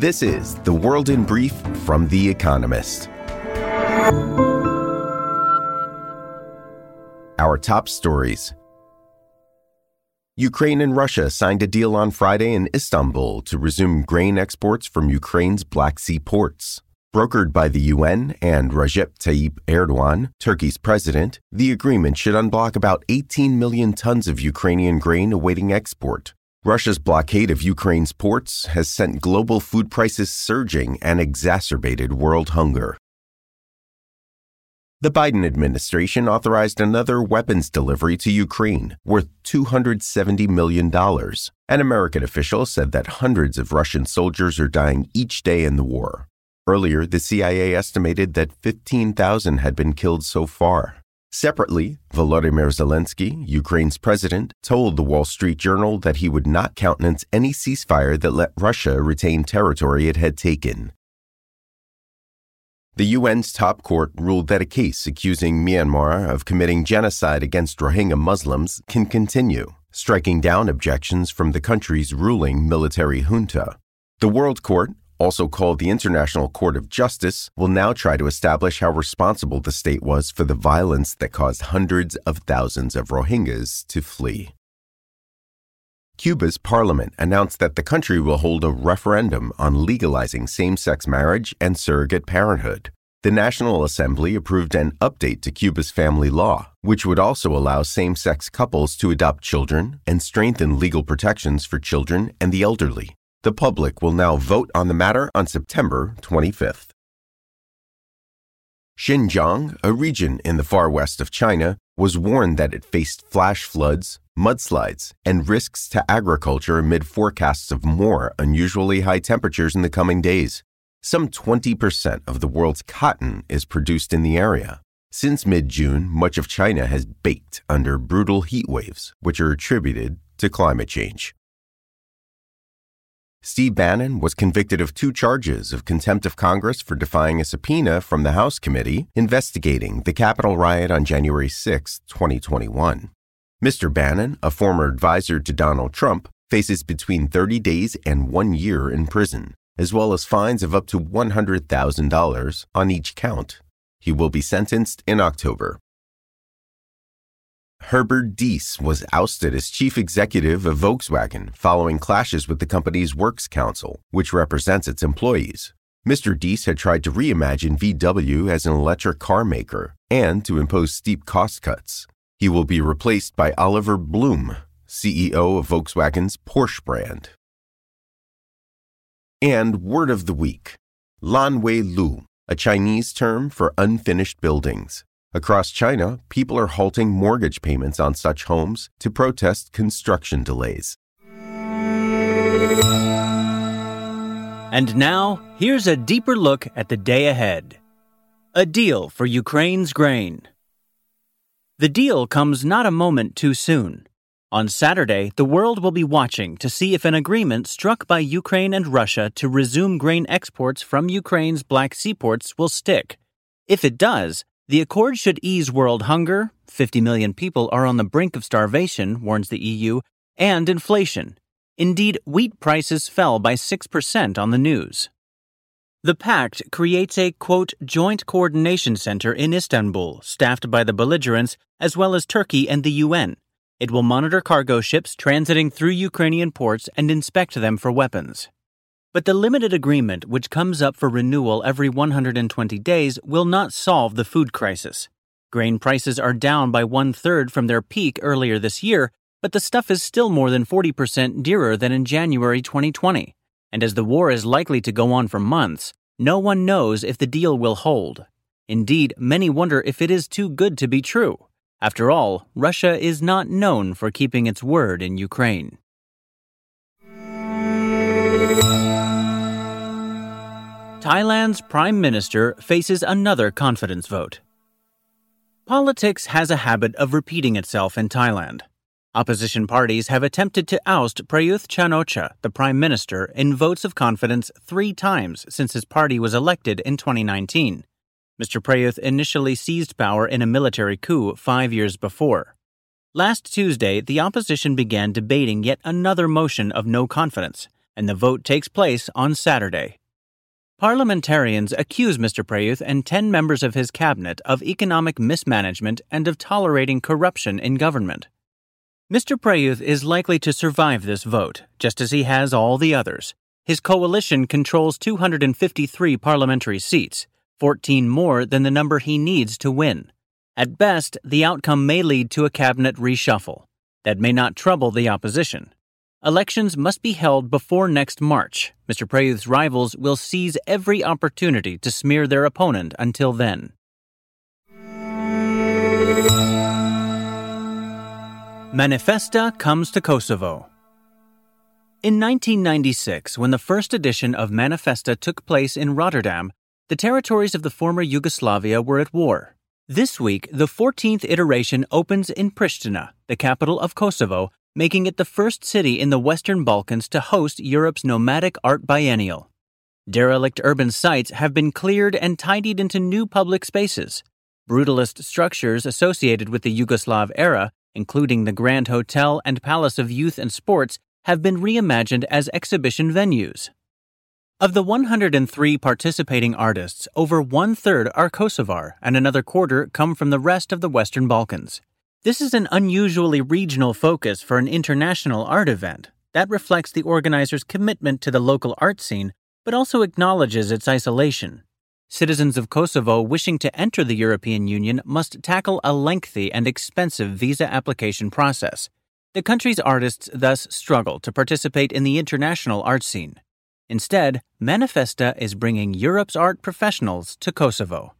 This is The World in Brief from The Economist. Our top stories. Ukraine and Russia signed a deal on Friday in Istanbul to resume grain exports from Ukraine's Black Sea ports. Brokered by the UN and Recep Tayyip Erdogan, Turkey's president, the agreement should unblock about 18 million tons of Ukrainian grain awaiting export. Russia's blockade of Ukraine's ports has sent global food prices surging and exacerbated world hunger. The Biden administration authorized another weapons delivery to Ukraine worth $270 million. An American official said that hundreds of Russian soldiers are dying each day in the war. Earlier, the CIA estimated that 15,000 had been killed so far. Separately, Volodymyr Zelensky, Ukraine's president, told the Wall Street Journal that he would not countenance any ceasefire that let Russia retain territory it had taken. The UN's top court ruled that a case accusing Myanmar of committing genocide against Rohingya Muslims can continue, striking down objections from the country's ruling military junta. The World Court also called the International Court of Justice, will now try to establish how responsible the state was for the violence that caused hundreds of thousands of Rohingyas to flee. Cuba's parliament announced that the country will hold a referendum on legalizing same sex marriage and surrogate parenthood. The National Assembly approved an update to Cuba's family law, which would also allow same sex couples to adopt children and strengthen legal protections for children and the elderly. The public will now vote on the matter on September 25th. Xinjiang, a region in the far west of China, was warned that it faced flash floods, mudslides, and risks to agriculture amid forecasts of more unusually high temperatures in the coming days. Some 20% of the world's cotton is produced in the area. Since mid June, much of China has baked under brutal heat waves, which are attributed to climate change. Steve Bannon was convicted of two charges of contempt of Congress for defying a subpoena from the House committee investigating the Capitol riot on January 6, 2021. Mr. Bannon, a former advisor to Donald Trump, faces between 30 days and one year in prison, as well as fines of up to $100,000 on each count. He will be sentenced in October. Herbert Diess was ousted as chief executive of Volkswagen following clashes with the company's Works Council, which represents its employees. Mr. Diess had tried to reimagine VW as an electric car maker and to impose steep cost cuts. He will be replaced by Oliver Blume, CEO of Volkswagen's Porsche brand. And word of the week Lanwei Lu, a Chinese term for unfinished buildings. Across China, people are halting mortgage payments on such homes to protest construction delays. And now, here's a deeper look at the day ahead. A deal for Ukraine's grain. The deal comes not a moment too soon. On Saturday, the world will be watching to see if an agreement struck by Ukraine and Russia to resume grain exports from Ukraine's Black Sea ports will stick. If it does, the accord should ease world hunger 50 million people are on the brink of starvation, warns the EU, and inflation. Indeed, wheat prices fell by 6% on the news. The pact creates a, quote, joint coordination center in Istanbul, staffed by the belligerents, as well as Turkey and the UN. It will monitor cargo ships transiting through Ukrainian ports and inspect them for weapons. But the limited agreement, which comes up for renewal every 120 days, will not solve the food crisis. Grain prices are down by one third from their peak earlier this year, but the stuff is still more than 40% dearer than in January 2020. And as the war is likely to go on for months, no one knows if the deal will hold. Indeed, many wonder if it is too good to be true. After all, Russia is not known for keeping its word in Ukraine. Thailand's prime minister faces another confidence vote. Politics has a habit of repeating itself in Thailand. Opposition parties have attempted to oust Prayuth Chan-o-cha, the prime minister, in votes of confidence three times since his party was elected in 2019. Mr. Prayuth initially seized power in a military coup five years before. Last Tuesday, the opposition began debating yet another motion of no confidence, and the vote takes place on Saturday. Parliamentarians accuse Mr. Prayuth and 10 members of his cabinet of economic mismanagement and of tolerating corruption in government. Mr. Prayuth is likely to survive this vote, just as he has all the others. His coalition controls 253 parliamentary seats, 14 more than the number he needs to win. At best, the outcome may lead to a cabinet reshuffle. That may not trouble the opposition. Elections must be held before next March. Mr. Prayuth's rivals will seize every opportunity to smear their opponent until then. Manifesta comes to Kosovo. In 1996, when the first edition of Manifesta took place in Rotterdam, the territories of the former Yugoslavia were at war. This week, the 14th iteration opens in Pristina, the capital of Kosovo, making it the first city in the Western Balkans to host Europe's nomadic art biennial. Derelict urban sites have been cleared and tidied into new public spaces. Brutalist structures associated with the Yugoslav era, including the Grand Hotel and Palace of Youth and Sports, have been reimagined as exhibition venues. Of the 103 participating artists, over one third are Kosovar and another quarter come from the rest of the Western Balkans. This is an unusually regional focus for an international art event that reflects the organizer's commitment to the local art scene, but also acknowledges its isolation. Citizens of Kosovo wishing to enter the European Union must tackle a lengthy and expensive visa application process. The country's artists thus struggle to participate in the international art scene. Instead, Manifesta is bringing Europe's art professionals to Kosovo.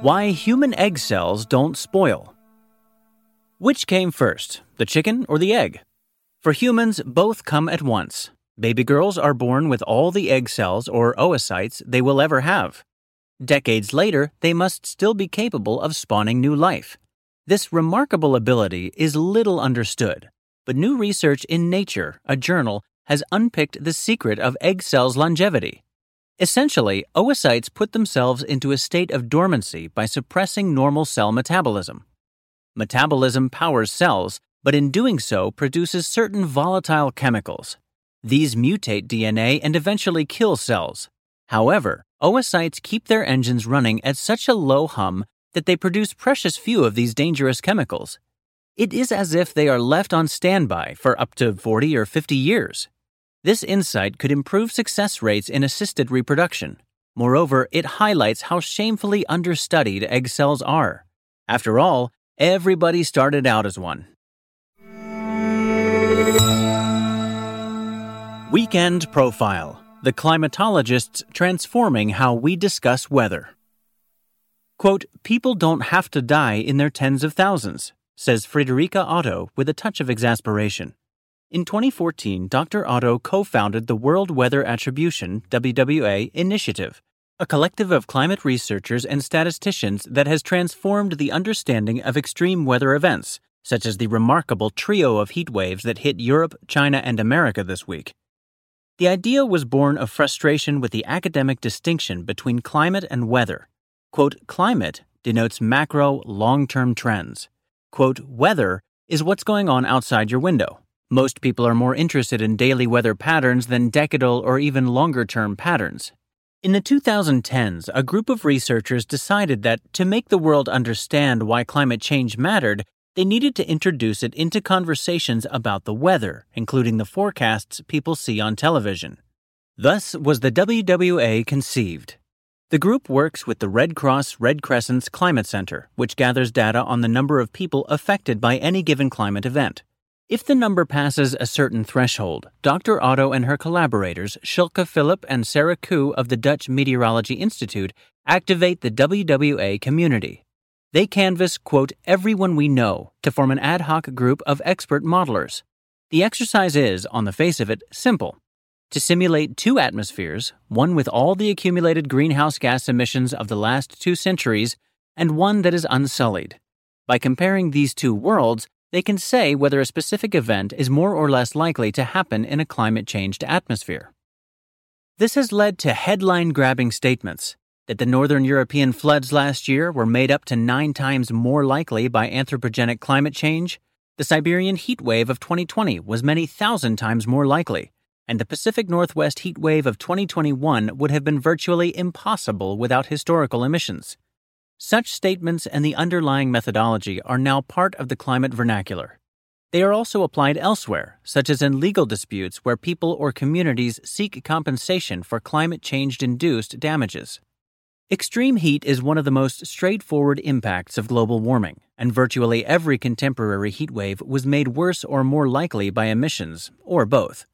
Why human egg cells don't spoil. Which came first, the chicken or the egg? For humans, both come at once. Baby girls are born with all the egg cells or oocytes they will ever have. Decades later, they must still be capable of spawning new life. This remarkable ability is little understood, but new research in Nature, a journal, has unpicked the secret of egg cells' longevity. Essentially, oocytes put themselves into a state of dormancy by suppressing normal cell metabolism. Metabolism powers cells, but in doing so produces certain volatile chemicals. These mutate DNA and eventually kill cells. However, oocytes keep their engines running at such a low hum that they produce precious few of these dangerous chemicals. It is as if they are left on standby for up to 40 or 50 years. This insight could improve success rates in assisted reproduction. Moreover, it highlights how shamefully understudied egg cells are. After all, everybody started out as one. Weekend Profile The Climatologists Transforming How We Discuss Weather. Quote, People don't have to die in their tens of thousands, says Friederike Otto with a touch of exasperation. In 2014, Dr. Otto co founded the World Weather Attribution WWA initiative, a collective of climate researchers and statisticians that has transformed the understanding of extreme weather events, such as the remarkable trio of heat waves that hit Europe, China, and America this week. The idea was born of frustration with the academic distinction between climate and weather. Quote, climate denotes macro, long term trends. Quote, weather is what's going on outside your window. Most people are more interested in daily weather patterns than decadal or even longer term patterns. In the 2010s, a group of researchers decided that to make the world understand why climate change mattered, they needed to introduce it into conversations about the weather, including the forecasts people see on television. Thus was the WWA conceived. The group works with the Red Cross Red Crescent's Climate Center, which gathers data on the number of people affected by any given climate event. If the number passes a certain threshold, Dr. Otto and her collaborators, Sjoukje Philip and Sarah Kew of the Dutch Meteorology Institute, activate the WWA community. They canvass, quote, everyone we know to form an ad hoc group of expert modelers. The exercise is, on the face of it, simple. To simulate two atmospheres, one with all the accumulated greenhouse gas emissions of the last two centuries, and one that is unsullied. By comparing these two worlds, they can say whether a specific event is more or less likely to happen in a climate changed atmosphere. This has led to headline grabbing statements that the Northern European floods last year were made up to nine times more likely by anthropogenic climate change, The Siberian heat wave of 2020 was many thousand times more likely, and the Pacific Northwest heat wave of 2021 would have been virtually impossible without historical emissions. Such statements and the underlying methodology are now part of the climate vernacular. They are also applied elsewhere, such as in legal disputes where people or communities seek compensation for climate change induced damages. Extreme heat is one of the most straightforward impacts of global warming, and virtually every contemporary heat wave was made worse or more likely by emissions, or both.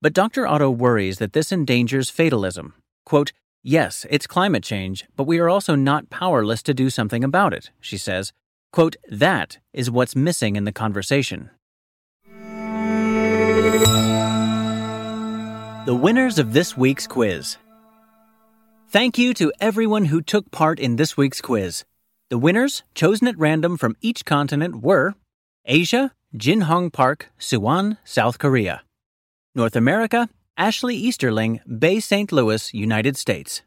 But Dr. Otto worries that this endangers fatalism. Quote, Yes, it's climate change, but we are also not powerless to do something about it, she says. Quote, That is what's missing in the conversation. The winners of this week's quiz. Thank you to everyone who took part in this week's quiz. The winners, chosen at random from each continent, were Asia, Jin Hong Park, Suwon, South Korea. North America, Ashley Easterling, Bay St. Louis, United States.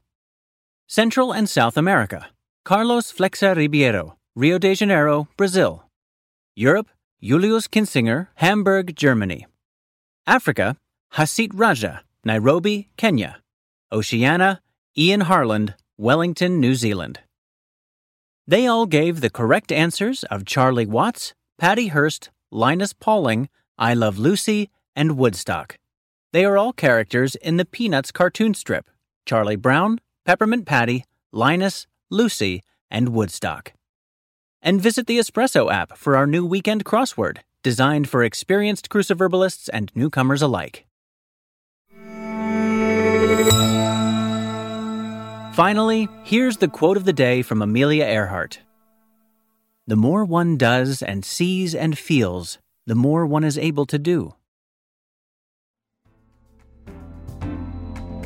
Central and South America, Carlos Flexa Ribeiro, Rio de Janeiro, Brazil. Europe, Julius Kinsinger, Hamburg, Germany. Africa, Hasit Raja, Nairobi, Kenya. Oceania, Ian Harland, Wellington, New Zealand. They all gave the correct answers of Charlie Watts, Patty Hearst, Linus Pauling, I Love Lucy, and Woodstock. They are all characters in the Peanuts cartoon strip Charlie Brown, Peppermint Patty, Linus, Lucy, and Woodstock. And visit the Espresso app for our new weekend crossword, designed for experienced cruciverbalists and newcomers alike. Finally, here's the quote of the day from Amelia Earhart The more one does and sees and feels, the more one is able to do.